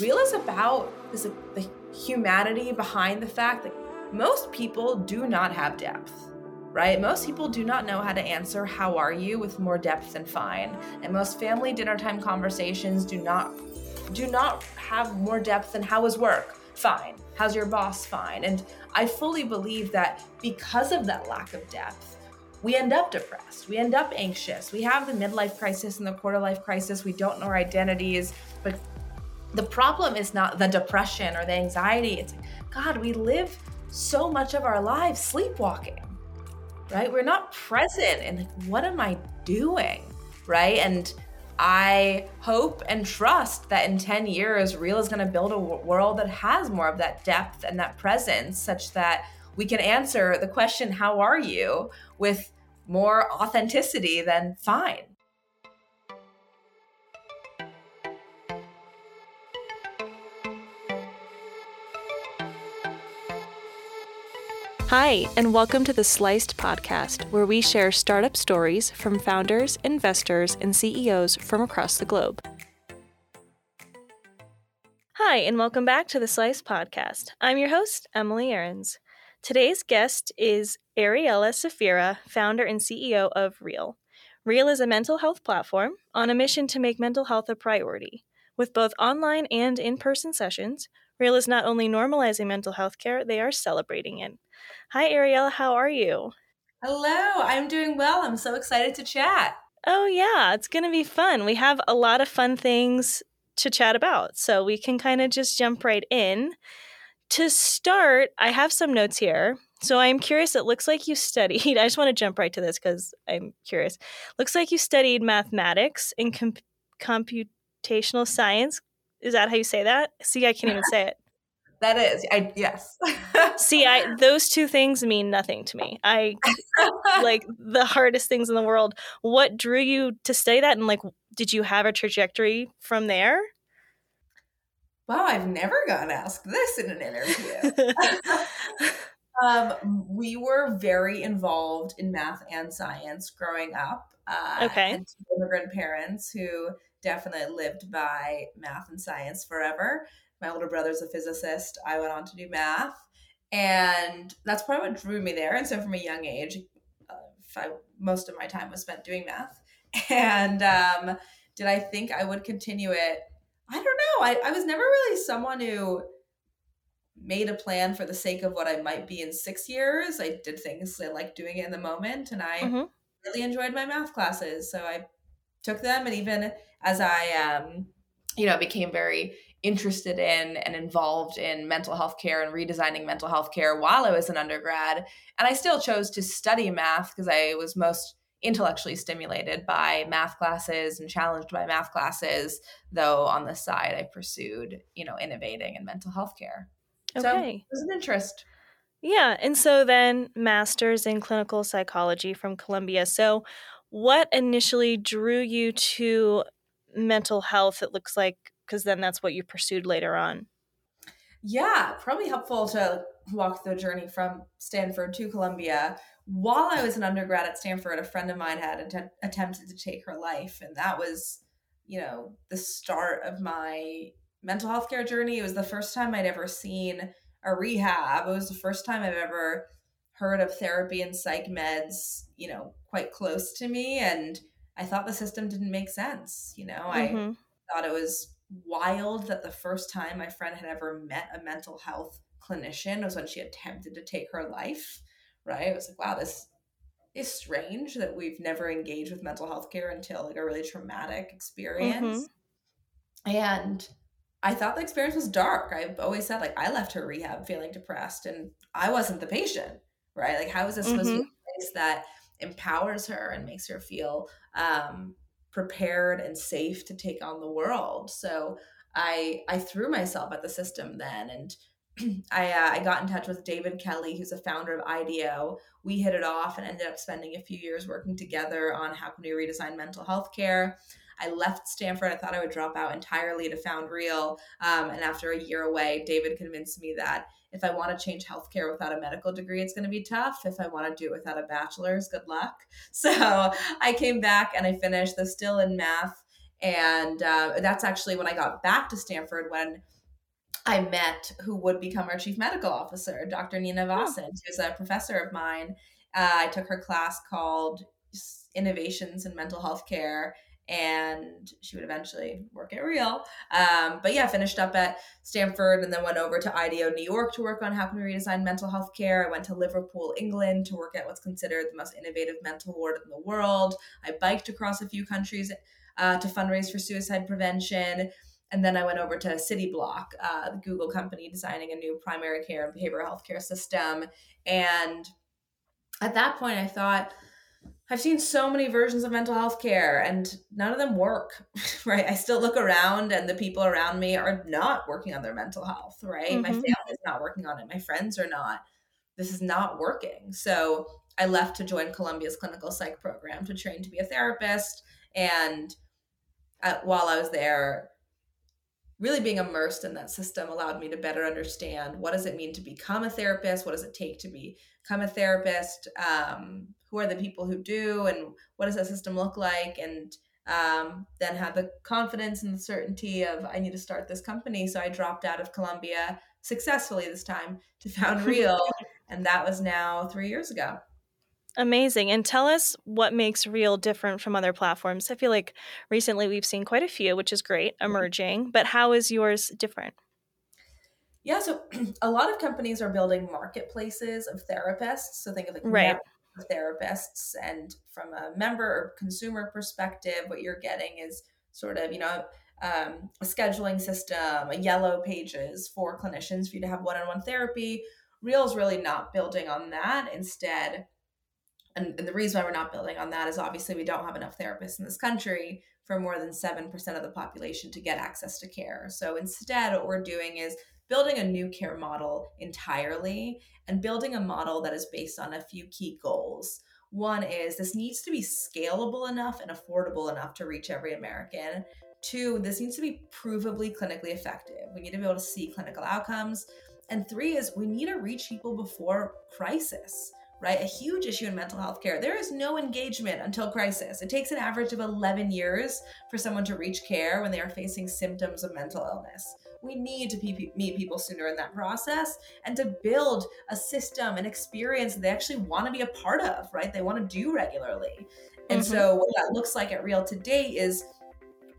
Real is about is the humanity behind the fact that most people do not have depth right? Most people do not know how to answer how are you with more depth than fine. And most family dinner time conversations do not do not have more depth than how is work? Fine. How's your boss? Fine. And I fully believe that because of that lack of depth, we end up depressed. We end up anxious. We have the midlife crisis and the quarter life crisis. We don't know our identities. But the problem is not the depression or the anxiety. It's like, God, we live so much of our lives sleepwalking, right? We're not present. And like, what am I doing? Right. And I hope and trust that in 10 years, Real is going to build a world that has more of that depth and that presence, such that we can answer the question, How are you? with more authenticity than fine. Hi, and welcome to the Sliced podcast, where we share startup stories from founders, investors, and CEOs from across the globe. Hi, and welcome back to the Sliced podcast. I'm your host, Emily Ahrens. Today's guest is Ariela Safira, founder and CEO of Real. Real is a mental health platform on a mission to make mental health a priority. With both online and in person sessions, Real is not only normalizing mental health care, they are celebrating it. Hi, Ariela. How are you? Hello. I'm doing well. I'm so excited to chat. Oh, yeah. It's going to be fun. We have a lot of fun things to chat about. So we can kind of just jump right in. To start, I have some notes here. So I'm curious. It looks like you studied. I just want to jump right to this because I'm curious. Looks like you studied mathematics and comp- computational science. Is that how you say that? See, I can't even say it. That is, I yes. See, I those two things mean nothing to me. I like the hardest things in the world. What drew you to study that, and like, did you have a trajectory from there? Wow, I've never gotten asked this in an interview. um, we were very involved in math and science growing up. Uh, okay. Immigrant parents who definitely lived by math and science forever my older brother's a physicist. I went on to do math. And that's probably what drew me there. And so from a young age, uh, I, most of my time was spent doing math. And um, did I think I would continue it? I don't know. I, I was never really someone who made a plan for the sake of what I might be in six years. I did things I like doing it in the moment. And I mm-hmm. really enjoyed my math classes. So I took them. And even as I, um, you know, became very interested in and involved in mental health care and redesigning mental health care while I was an undergrad. And I still chose to study math because I was most intellectually stimulated by math classes and challenged by math classes, though on the side I pursued, you know, innovating in mental health care. Okay. So it was an interest. Yeah. And so then master's in clinical psychology from Columbia. So what initially drew you to mental health? It looks like because then that's what you pursued later on. Yeah, probably helpful to walk the journey from Stanford to Columbia. While I was an undergrad at Stanford, a friend of mine had att- attempted to take her life, and that was, you know, the start of my mental health care journey. It was the first time I'd ever seen a rehab. It was the first time I've ever heard of therapy and psych meds, you know, quite close to me. And I thought the system didn't make sense. You know, mm-hmm. I thought it was wild that the first time my friend had ever met a mental health clinician was when she attempted to take her life. Right? It was like, wow, this is strange that we've never engaged with mental health care until like a really traumatic experience. Mm-hmm. And I thought the experience was dark. I've always said like I left her rehab feeling depressed and I wasn't the patient, right? Like how is this supposed mm-hmm. to be a place that empowers her and makes her feel um, prepared and safe to take on the world. So I I threw myself at the system then and I, uh, I got in touch with David Kelley, who's a founder of IDEO. We hit it off and ended up spending a few years working together on how can we redesign mental health care. I left Stanford. I thought I would drop out entirely to found Real. Um, and after a year away, David convinced me that if I want to change healthcare without a medical degree, it's going to be tough. If I want to do it without a bachelor's, good luck. So I came back and I finished the still in math. And uh, that's actually when I got back to Stanford when I met who would become our chief medical officer, Dr. Nina Vasan. She a professor of mine. Uh, I took her class called Innovations in Mental Health Care and she would eventually work at Real. Um, but yeah, finished up at Stanford and then went over to IDEO New York to work on how can we redesign mental health care. I went to Liverpool, England to work at what's considered the most innovative mental ward in the world. I biked across a few countries uh, to fundraise for suicide prevention. And then I went over to Cityblock, uh, the Google company designing a new primary care and behavioral health care system. And at that point, I thought, I've seen so many versions of mental health care and none of them work, right? I still look around and the people around me are not working on their mental health, right? Mm-hmm. My family is not working on it. My friends are not. This is not working. So I left to join Columbia's clinical psych program to train to be a therapist. And uh, while I was there, really being immersed in that system allowed me to better understand what does it mean to become a therapist what does it take to become a therapist um, who are the people who do and what does that system look like and um, then had the confidence and the certainty of i need to start this company so i dropped out of columbia successfully this time to found real and that was now three years ago Amazing. And tell us what makes Real different from other platforms. I feel like recently we've seen quite a few, which is great, emerging, but how is yours different? Yeah, so a lot of companies are building marketplaces of therapists. So think of like right. therapists, and from a member or consumer perspective, what you're getting is sort of, you know, um, a scheduling system, a yellow pages for clinicians for you to have one on one therapy. Real is really not building on that. Instead, and, and the reason why we're not building on that is obviously we don't have enough therapists in this country for more than 7% of the population to get access to care. So instead, what we're doing is building a new care model entirely and building a model that is based on a few key goals. One is this needs to be scalable enough and affordable enough to reach every American. Two, this needs to be provably clinically effective. We need to be able to see clinical outcomes. And three is we need to reach people before crisis right? A huge issue in mental health care. There is no engagement until crisis. It takes an average of 11 years for someone to reach care when they are facing symptoms of mental illness. We need to meet people sooner in that process and to build a system, and experience that they actually want to be a part of, right? They want to do regularly. And mm-hmm. so, what that looks like at Real today is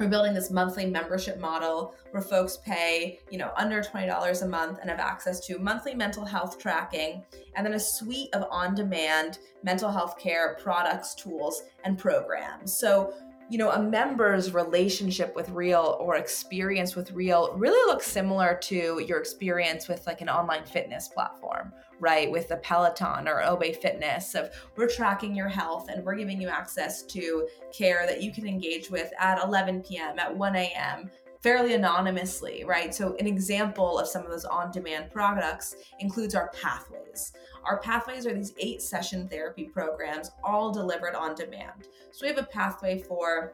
we're building this monthly membership model where folks pay, you know, under $20 a month and have access to monthly mental health tracking and then a suite of on-demand mental health care products, tools, and programs. So you know, a member's relationship with Real or experience with Real really looks similar to your experience with like an online fitness platform, right? With the Peloton or Obé Fitness of we're tracking your health and we're giving you access to care that you can engage with at 11 p.m., at 1 a.m., fairly anonymously, right? So, an example of some of those on demand products includes our pathways. Our pathways are these eight session therapy programs, all delivered on demand. So, we have a pathway for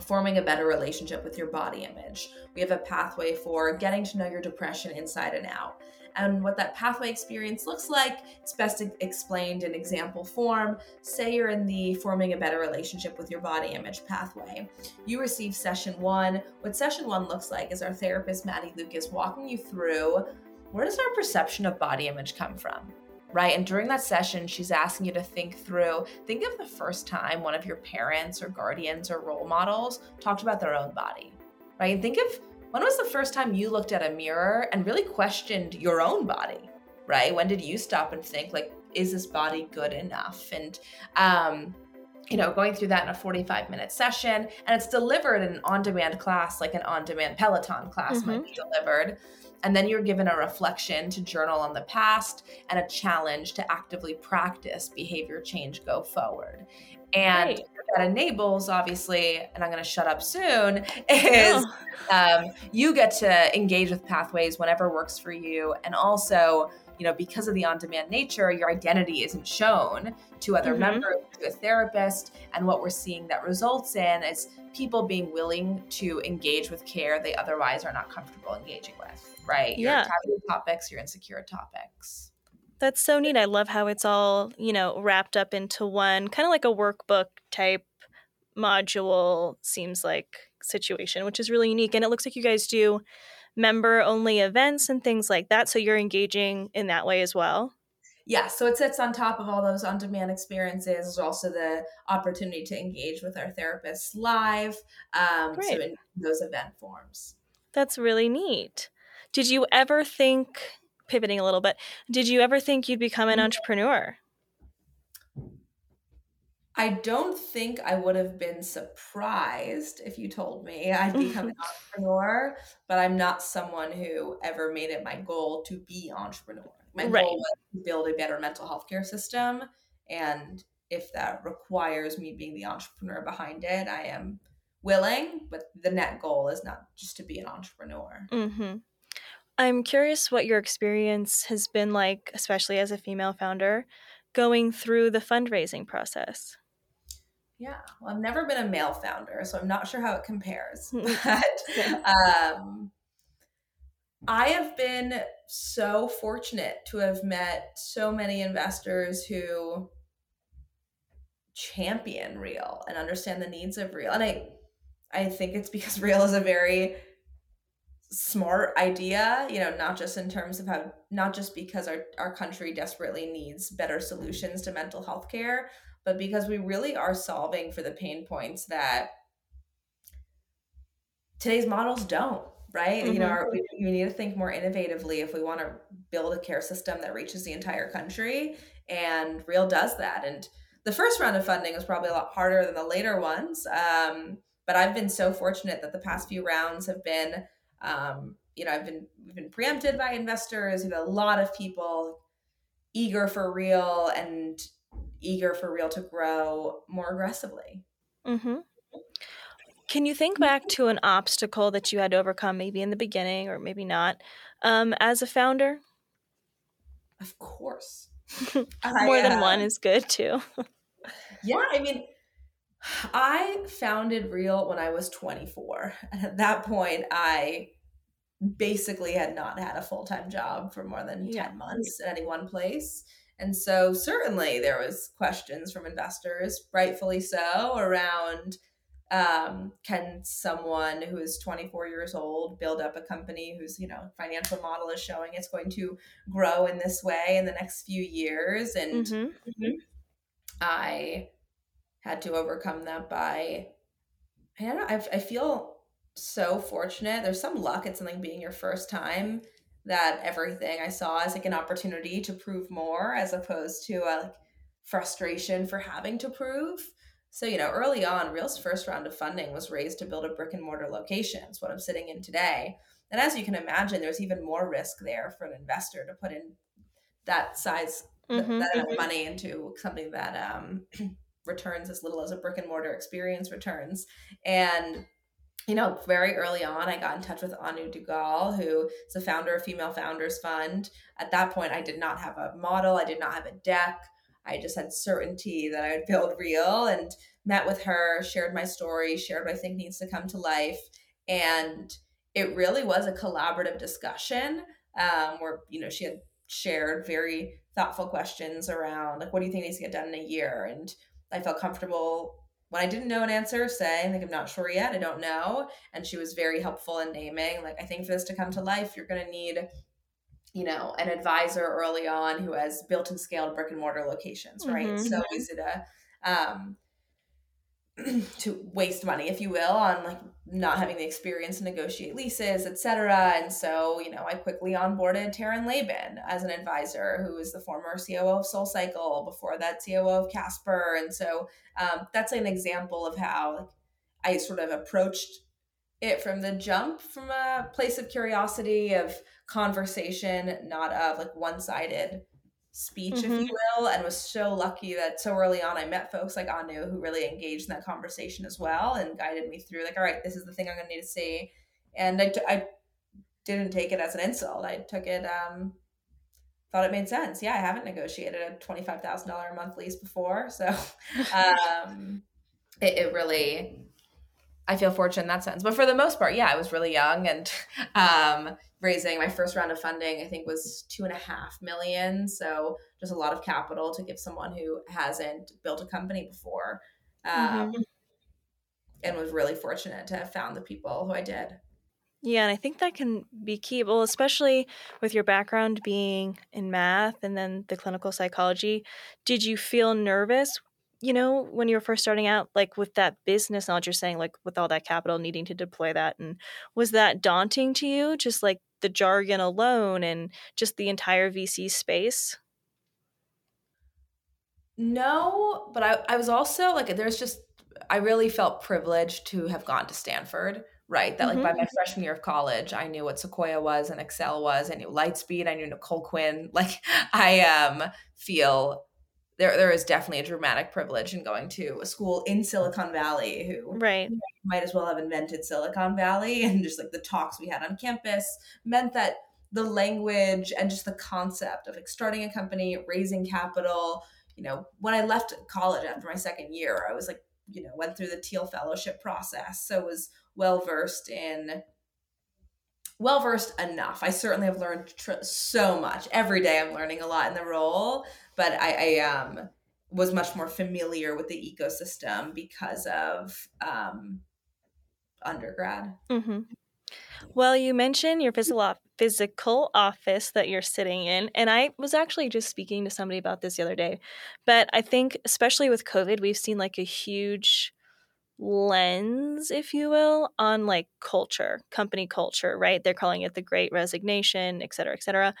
forming a better relationship with your body image. We have a pathway for getting to know your depression inside and out and what that pathway experience looks like. It's best explained in example form. Say you're in the forming a better relationship with your body image pathway. You receive session one. What session one looks like is our therapist, Maddie Lucas, walking you through where does our perception of body image come from? right? And during that session, she's asking you to think through, think of the first time one of your parents or guardians or role models talked about their own body, right? And think of when was the first time you looked at a mirror and really questioned your own body, right? When did you stop and think, like, is this body good enough? And, um, you know, going through that in a 45 minute session, and it's delivered in an on demand class, like an on demand Peloton class mm-hmm. might be delivered. And then you're given a reflection to journal on the past and a challenge to actively practice behavior change go forward. And right. that enables, obviously, and I'm going to shut up soon, is oh. um, you get to engage with pathways whenever works for you. And also, you know, because of the on demand nature, your identity isn't shown to other mm-hmm. members, to a therapist. And what we're seeing that results in is people being willing to engage with care they otherwise are not comfortable engaging with, right? Yeah. Your topics, your insecure topics. That's so neat. I love how it's all, you know, wrapped up into one kind of like a workbook type module seems like situation, which is really unique. And it looks like you guys do member only events and things like that. So you're engaging in that way as well. Yeah, so it sits on top of all those on demand experiences. There's also the opportunity to engage with our therapists live. Um, Great. So in those event forms. That's really neat. Did you ever think, pivoting a little bit, did you ever think you'd become an mm-hmm. entrepreneur? I don't think I would have been surprised if you told me I'd become an entrepreneur, but I'm not someone who ever made it my goal to be entrepreneur. My right. goal was to build a better mental health care system. And if that requires me being the entrepreneur behind it, I am willing, but the net goal is not just to be an entrepreneur. Mm-hmm. I'm curious what your experience has been like, especially as a female founder, going through the fundraising process. Yeah, well, I've never been a male founder, so I'm not sure how it compares. But um, I have been so fortunate to have met so many investors who champion real and understand the needs of real. And I I think it's because real is a very smart idea, you know, not just in terms of how not just because our, our country desperately needs better solutions to mental health care, but because we really are solving for the pain points that today's models don't right mm-hmm. you know mm-hmm. our, we, we need to think more innovatively if we want to build a care system that reaches the entire country and real does that and the first round of funding was probably a lot harder than the later ones um, but i've been so fortunate that the past few rounds have been um, you know i've been we've been preempted by investors we have a lot of people eager for real and eager for real to grow more aggressively. Mm-hmm. Can you think back to an obstacle that you had to overcome, maybe in the beginning or maybe not, um, as a founder? Of course. more I, than uh, one is good too. yeah, I mean, I founded Real when I was 24. And at that point, I basically had not had a full time job for more than 10 months at any one place. And so certainly there was questions from investors, rightfully so, around um, can someone who is 24 years old build up a company whose you know financial model is showing it's going to grow in this way in the next few years and mm-hmm. Mm-hmm. i had to overcome that by i don't know I, I feel so fortunate there's some luck at something being your first time that everything I saw as like an opportunity to prove more as opposed to a like frustration for having to prove. So, you know, early on, Real's first round of funding was raised to build a brick and mortar location. It's what I'm sitting in today. And as you can imagine, there's even more risk there for an investor to put in that size, mm-hmm, that mm-hmm. money into something that um, returns as little as a brick and mortar experience returns. And you know, very early on, I got in touch with Anu Duggal, who is the founder of Female Founders Fund. At that point, I did not have a model, I did not have a deck. I just had certainty that I would build real and met with her, shared my story, shared what I think needs to come to life. And it really was a collaborative discussion um, where, you know, she had shared very thoughtful questions around like, what do you think needs to get done in a year? And I felt comfortable when I didn't know an answer, saying like I'm not sure yet, I don't know. And she was very helpful in naming like I think for this to come to life, you're going to need you know an advisor early on who has built and scaled brick and mortar locations, right? Mm-hmm. So easy to um to waste money, if you will, on like not having the experience to negotiate leases, etc. And so, you know, I quickly onboarded Taryn Laban as an advisor, who is the former COO of SoulCycle, before that COO of Casper. And so um, that's an example of how I sort of approached it from the jump, from a place of curiosity, of conversation, not of like one sided speech, mm-hmm. if you will, and was so lucky that so early on I met folks like Anu who really engaged in that conversation as well and guided me through like, all right, this is the thing I'm going to need to see. And I, t- I didn't take it as an insult. I took it, um, thought it made sense. Yeah, I haven't negotiated a $25,000 a month lease before. So um, it, it really, I feel fortunate in that sense. But for the most part, yeah, I was really young and um, raising my first round of funding i think was two and a half million so just a lot of capital to give someone who hasn't built a company before um, mm-hmm. and was really fortunate to have found the people who i did Yeah, and I think that can be key. Well, especially with your background being in math and then the clinical psychology, did you feel nervous, you know, when you were first starting out, like with that business knowledge you're saying, like with all that capital needing to deploy that? And was that daunting to you, just like the jargon alone and just the entire VC space? No, but I, I was also like, there's just, I really felt privileged to have gone to Stanford right? That like mm-hmm. by my freshman year of college, I knew what Sequoia was and Accel was. I knew Lightspeed. I knew Nicole Quinn. Like I um feel there there is definitely a dramatic privilege in going to a school in Silicon Valley who right might as well have invented Silicon Valley and just like the talks we had on campus meant that the language and just the concept of like starting a company, raising capital, you know, when I left college after my second year, I was like, you know, went through the Thiel fellowship process. So was well versed in well versed enough. I certainly have learned tr- so much. Every day I'm learning a lot in the role, but I, I um was much more familiar with the ecosystem because of um undergrad. Mm-hmm. Well, you mentioned your physical physical office that you're sitting in, and I was actually just speaking to somebody about this the other day. But I think, especially with COVID, we've seen like a huge lens, if you will, on like culture, company culture, right? They're calling it the great resignation, et cetera, et cetera.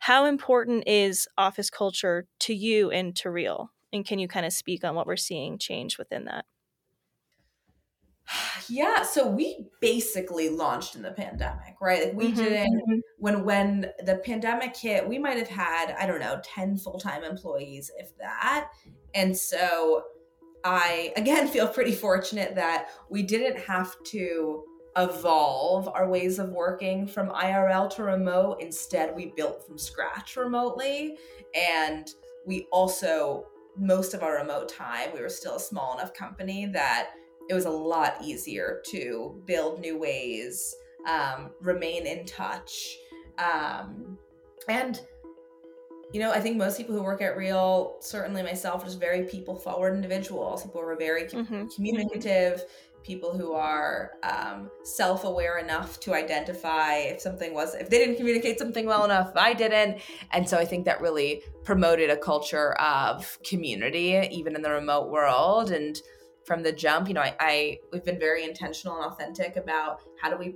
How important is office culture to you and to Real? And can you kind of speak on what we're seeing change within that? Yeah, so we basically launched in the pandemic, right? Like we mm-hmm. didn't mm-hmm. when when the pandemic hit, we might have had, I don't know, 10 full-time employees if that. And so I again feel pretty fortunate that we didn't have to evolve our ways of working from IRL to remote. Instead, we built from scratch remotely. And we also, most of our remote time, we were still a small enough company that it was a lot easier to build new ways, um, remain in touch. Um, and you know, I think most people who work at Real, certainly myself, just very people forward individuals. People who are very mm-hmm. communicative, people who are um, self aware enough to identify if something was, if they didn't communicate something well enough, I didn't. And so I think that really promoted a culture of community, even in the remote world. And from the jump, you know, I, I we've been very intentional and authentic about how do we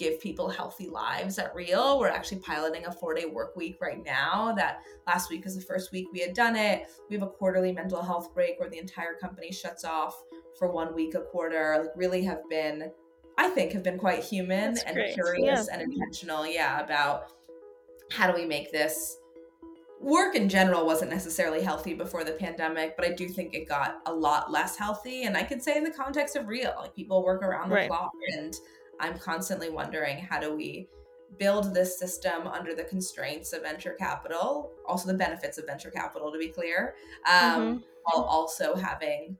give people healthy lives at Real. We're actually piloting a four day work week right now. That last week was the first week we had done it. We have a quarterly mental health break where the entire company shuts off for one week a quarter. Like, really have been, I think, have been quite human That's and great. curious yeah. and intentional. Yeah, about how do we make this work in general wasn't necessarily healthy before the pandemic, but I do think it got a lot less healthy. And I could say in the context of real, like people work around the right. clock and I'm constantly wondering how do we build this system under the constraints of venture capital, also the benefits of venture capital, to be clear, um, mm-hmm. while also having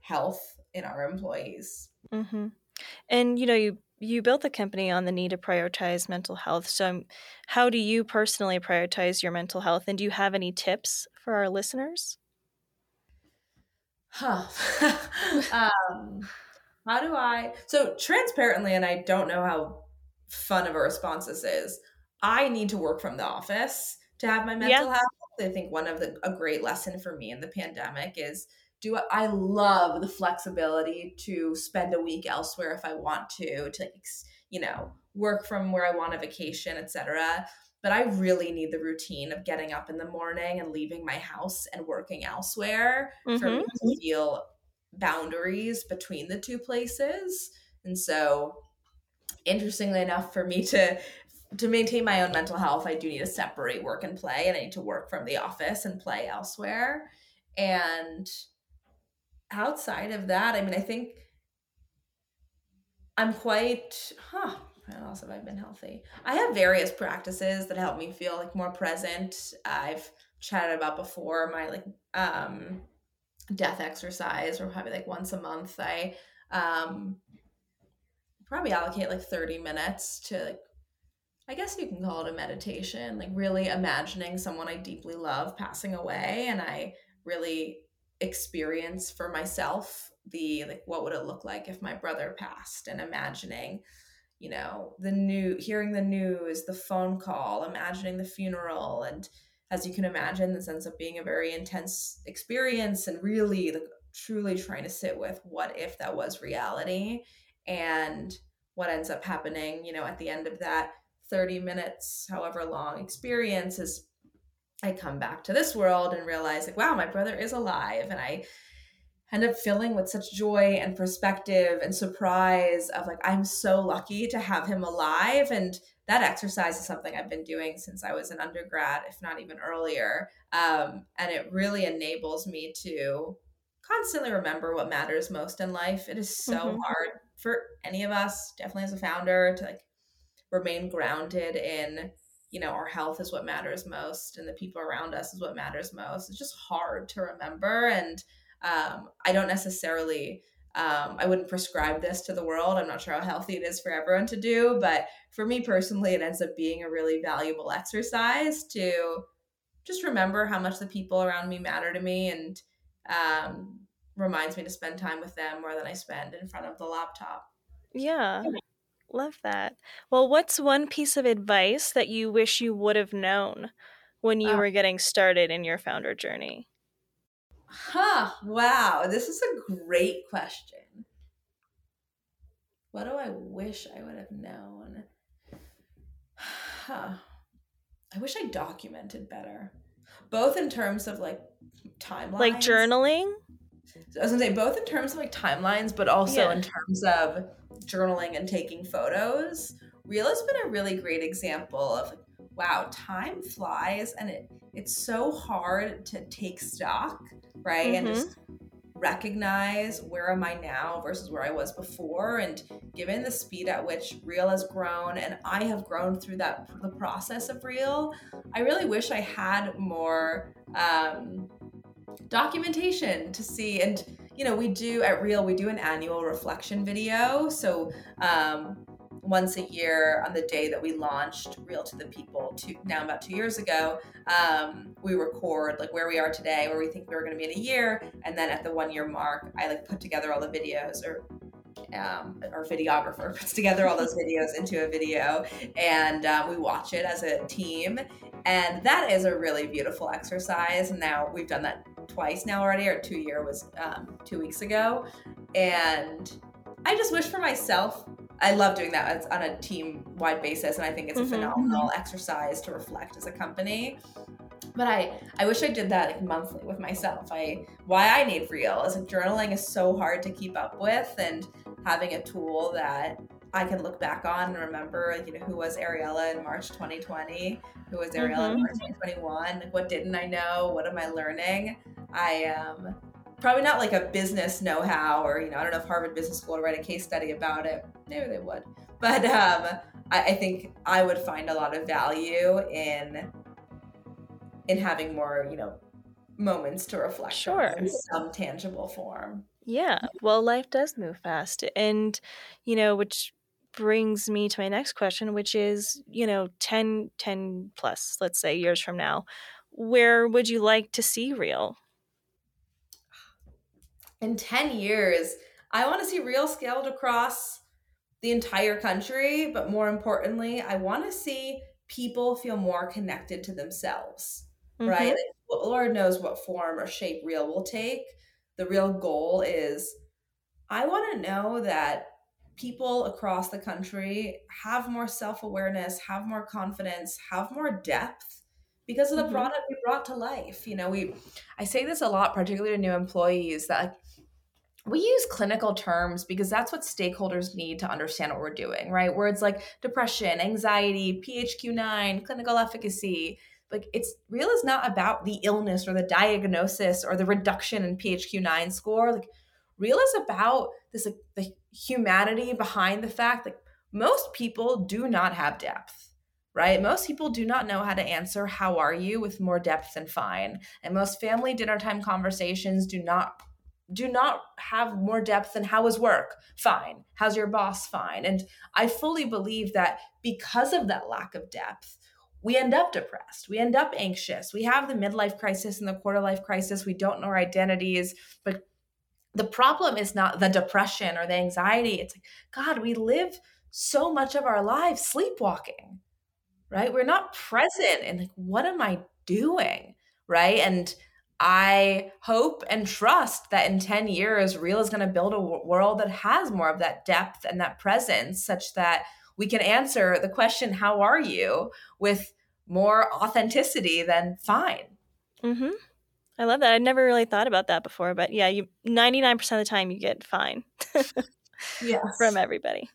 health in our employees. Mm-hmm. And you know, you you built the company on the need to prioritize mental health. So, how do you personally prioritize your mental health, and do you have any tips for our listeners? Huh. um, how do I? So transparently, and I don't know how fun of a response this is. I need to work from the office to have my mental yeah. health. I think one of the a great lesson for me in the pandemic is do I love the flexibility to spend a week elsewhere if I want to to you know work from where I want a vacation, etc. But I really need the routine of getting up in the morning and leaving my house and working elsewhere mm-hmm. for me to feel boundaries between the two places. And so, interestingly enough, for me to to maintain my own mental health, I do need to separate work and play, and I need to work from the office and play elsewhere. And outside of that, I mean, I think I'm quite, huh, how else have I been healthy? I have various practices that help me feel like more present. I've chatted about before my like um death exercise or probably like once a month i um probably allocate like 30 minutes to like i guess you can call it a meditation like really imagining someone i deeply love passing away and i really experience for myself the like what would it look like if my brother passed and imagining you know the new hearing the news the phone call imagining the funeral and as you can imagine this ends up being a very intense experience and really truly trying to sit with what if that was reality and what ends up happening you know at the end of that 30 minutes however long experience is i come back to this world and realize like wow my brother is alive and i end up filling with such joy and perspective and surprise of like i'm so lucky to have him alive. And that exercise is something i've been doing since i was an undergrad if not even earlier. Um, and it really enables me to constantly remember what matters most in life. It is so mm-hmm. hard for any of us definitely as a founder to like remain grounded in you know our health is what matters most and the people around us is what matters most. It's just hard to remember. And um, I don't necessarily, um, I wouldn't prescribe this to the world. I'm not sure how healthy it is for everyone to do, but for me personally, it ends up being a really valuable exercise to just remember how much the people around me matter to me and um, reminds me to spend time with them more than I spend in front of the laptop. Yeah. Love that. Well, what's one piece of advice that you wish you would have known when you uh, were getting started in your founder journey? Huh. Wow. This is a great question. What do I wish I would have known? Huh. I wish I documented better. Both in terms of like timelines. Like journaling? I was gonna say both in terms of like timelines, but also yeah. in terms of journaling and taking photos. Real has been a really great example of wow, time flies and it it's so hard to take stock, right? Mm-hmm. And just recognize where am I now versus where I was before. And given the speed at which real has grown and I have grown through that the process of real, I really wish I had more um, documentation to see and you know we do at real we do an annual reflection video so um, once a year on the day that we launched Real to the People two, now about two years ago. Um, we record like where we are today, where we think we are going to be in a year, and then at the one year mark, I like put together all the videos or um, our videographer puts together all those videos into a video and uh, we watch it as a team and that is a really beautiful exercise and now we've done that twice now already our two year was um, two weeks ago and i just wish for myself I love doing that it's on a team wide basis, and I think it's a mm-hmm. phenomenal exercise to reflect as a company. But I, I wish I did that like monthly with myself. I why I need real is like journaling is so hard to keep up with, and having a tool that I can look back on and remember, like, you know, who was Ariela in March 2020, who was Ariela mm-hmm. in March 2021, like, what didn't I know, what am I learning? I um probably not like a business know-how or you know i don't know if harvard business school would write a case study about it. Maybe they would. But um, I, I, think i would find a lot of value in in having more you know moments to reflect sure. in some tangible form. Yeah. Well life does move fast. And you know which brings me to my next question which is you know 10 10 plus let's say years from now where would you like to see Real in 10 years, I want to see real scaled across the entire country, but more importantly, I want to see people feel more connected to themselves, mm-hmm. right? Lord knows what form or shape real will take. The real goal is I want to know that people across the country have more self awareness, have more confidence, have more depth because of the mm-hmm. product we brought to life. You know, we I say this a lot, particularly to new employees, that like we use clinical terms because that's what stakeholders need to understand what we're doing, right? Words like depression, anxiety, PHQ9, clinical efficacy. Like it's real is not about the illness or the diagnosis or the reduction in PHQ9 score. Like real is about this like the humanity behind the fact that most people do not have depth right? Most people do not know how to answer how are you with more depth than fine. And most family dinner time conversations do not do not have more depth than how is work? Fine. How's your boss? Fine. And i fully believe that because of that lack of depth we end up depressed. We end up anxious. We have the midlife crisis and the quarter life crisis. We don't know our identities. But the problem is not the depression or the anxiety. It's like god we live so much of our lives sleepwalking, right? We're not present. And like, what am I doing? Right. And I hope and trust that in 10 years, Real is going to build a w- world that has more of that depth and that presence, such that we can answer the question, How are you? with more authenticity than fine. Mm-hmm. I love that. I'd never really thought about that before, but yeah, you 99% of the time you get fine. yes. From everybody.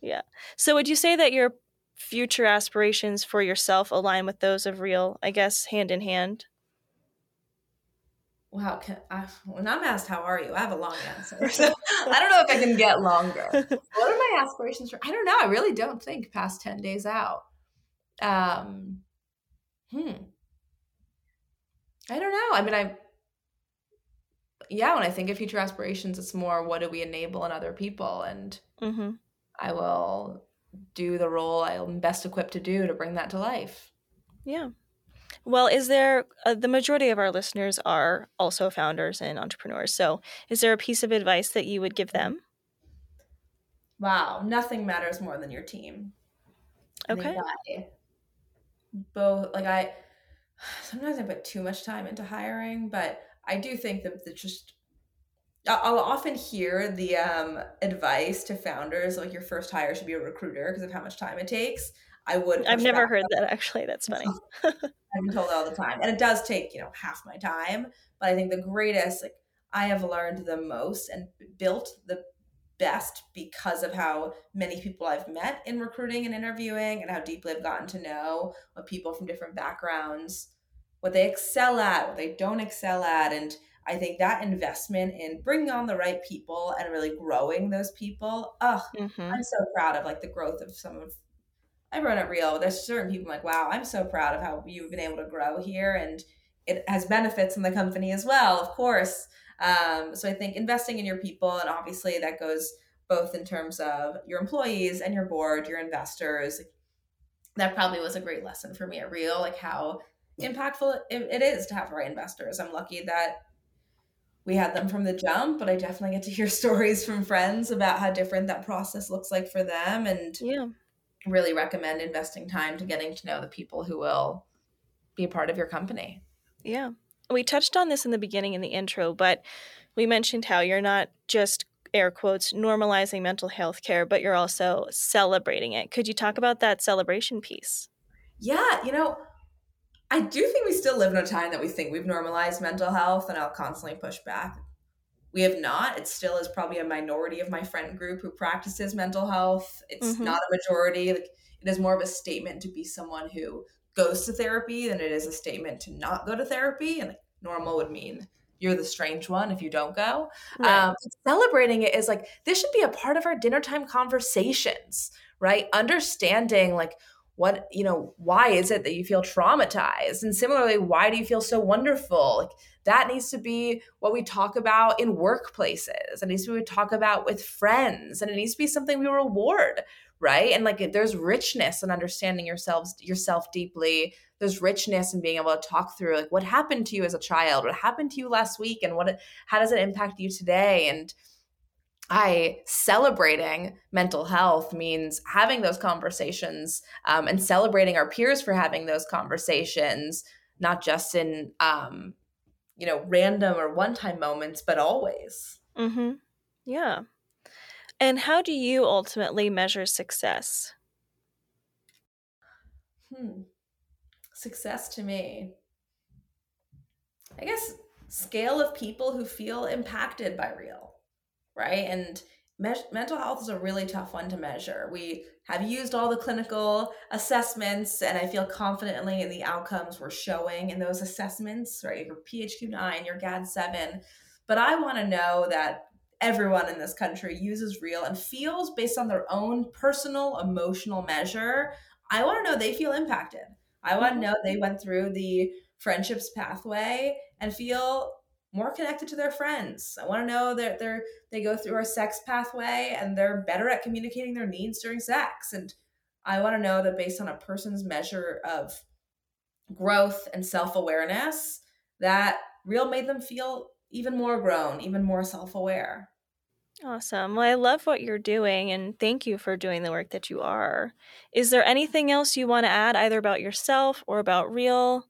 Yeah. So would you say that your future aspirations for yourself align with those of real, I guess, hand in hand? Wow, can I, when I'm asked how are you, I have a long answer. So I don't know if I can get longer. what are my aspirations for? I don't know. I really don't think past 10 days out. Um, hmm. I don't know. I mean, I, yeah, when I think of future aspirations, it's more what do we enable in other people? And mm-hmm. I will do the role I'm best equipped to do to bring that to life. Yeah. Well, is there uh, the majority of our listeners are also founders and entrepreneurs. So, is there a piece of advice that you would give them? Wow, nothing matters more than your team. Okay. I both like I sometimes I put too much time into hiring, but I do think that the just I'll often hear the um, advice to founders like your first hire should be a recruiter because of how much time it takes. I would. I've never heard that actually. That's funny. I've been told all the time, and it does take you know half my time. But I think the greatest, like I have learned the most and built the best because of how many people I've met in recruiting and interviewing, and how deeply I've gotten to know what people from different backgrounds, what they excel at, what they don't excel at, and I think that investment in bringing on the right people and really growing those people. Oh, mm-hmm. I'm so proud of like the growth of some of everyone at Real, there's certain people like, wow, I'm so proud of how you've been able to grow here. And it has benefits in the company as well, of course. Um, so I think investing in your people, and obviously that goes both in terms of your employees and your board, your investors. That probably was a great lesson for me at Real, like how impactful it is to have the right investors. I'm lucky that we had them from the jump, but I definitely get to hear stories from friends about how different that process looks like for them. And yeah really recommend investing time to getting to know the people who will be a part of your company. Yeah. We touched on this in the beginning in the intro, but we mentioned how you're not just air quotes normalizing mental health care, but you're also celebrating it. Could you talk about that celebration piece? Yeah, you know, I do think we still live in a time that we think we've normalized mental health, and I'll constantly push back. We have not. It still is probably a minority of my friend group who practices mental health. It's mm-hmm. not a majority. Like it is more of a statement to be someone who goes to therapy than it is a statement to not go to therapy. And like, normal would mean you're the strange one if you don't go. Right. Um, celebrating it is like this should be a part of our dinner time conversations, right? Understanding like what you know why is it that you feel traumatized? And similarly why do you feel so wonderful? Like that needs to be what we talk about in workplaces it needs to be we talk about with friends and it needs to be something we reward right? And like there's richness in understanding yourselves yourself deeply. There's richness in being able to talk through like what happened to you as a child? What happened to you last week? And what how does it impact you today? And I celebrating mental health means having those conversations um, and celebrating our peers for having those conversations, not just in um, you know random or one time moments, but always. Mm-hmm. Yeah. And how do you ultimately measure success? Hmm. Success to me, I guess, scale of people who feel impacted by real right? And me- mental health is a really tough one to measure. We have used all the clinical assessments, and I feel confidently in the outcomes we're showing in those assessments, right? Your PHQ9, your GAD7. But I want to know that everyone in this country uses real and feels based on their own personal emotional measure. I want to know they feel impacted. I want to mm-hmm. know they went through the friendships pathway and feel more connected to their friends. I want to know that they're they go through our sex pathway and they're better at communicating their needs during sex. And I want to know that based on a person's measure of growth and self-awareness, that real made them feel even more grown, even more self-aware. Awesome. Well, I love what you're doing and thank you for doing the work that you are. Is there anything else you want to add, either about yourself or about Real?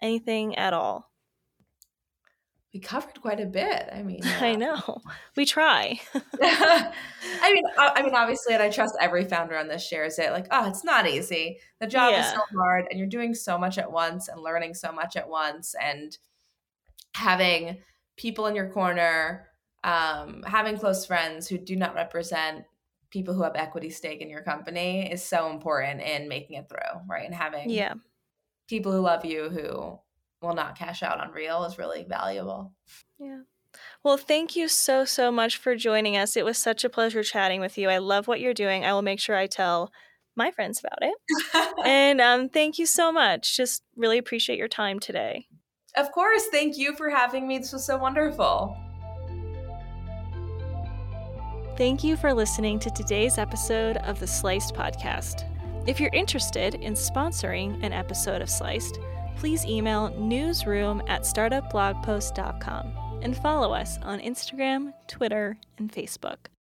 Anything at all? We covered quite a bit. I mean, uh, I know. We try. I mean, I, I, mean, obviously, and I trust every founder on this shares it. Like, oh, it's not easy. The job yeah. is so hard, and you're doing so much at once and learning so much at once, and having people in your corner um, having close friends who do not represent people who have equity stake in your company is so important in making it through, right? And having yeah people who love you who will not cash out on real is really valuable. Yeah. Well, thank you so, so much for joining us. It was such a pleasure chatting with you. I love what you're doing. I will make sure I tell my friends about it. and um, thank you so much. Just really appreciate your time today. Of course. Thank you for having me. This was so wonderful. Thank you for listening to today's episode of the Sliced Podcast. If you're interested in sponsoring an episode of Sliced, please email newsroom at startupblogpost.com and follow us on Instagram, Twitter, and Facebook.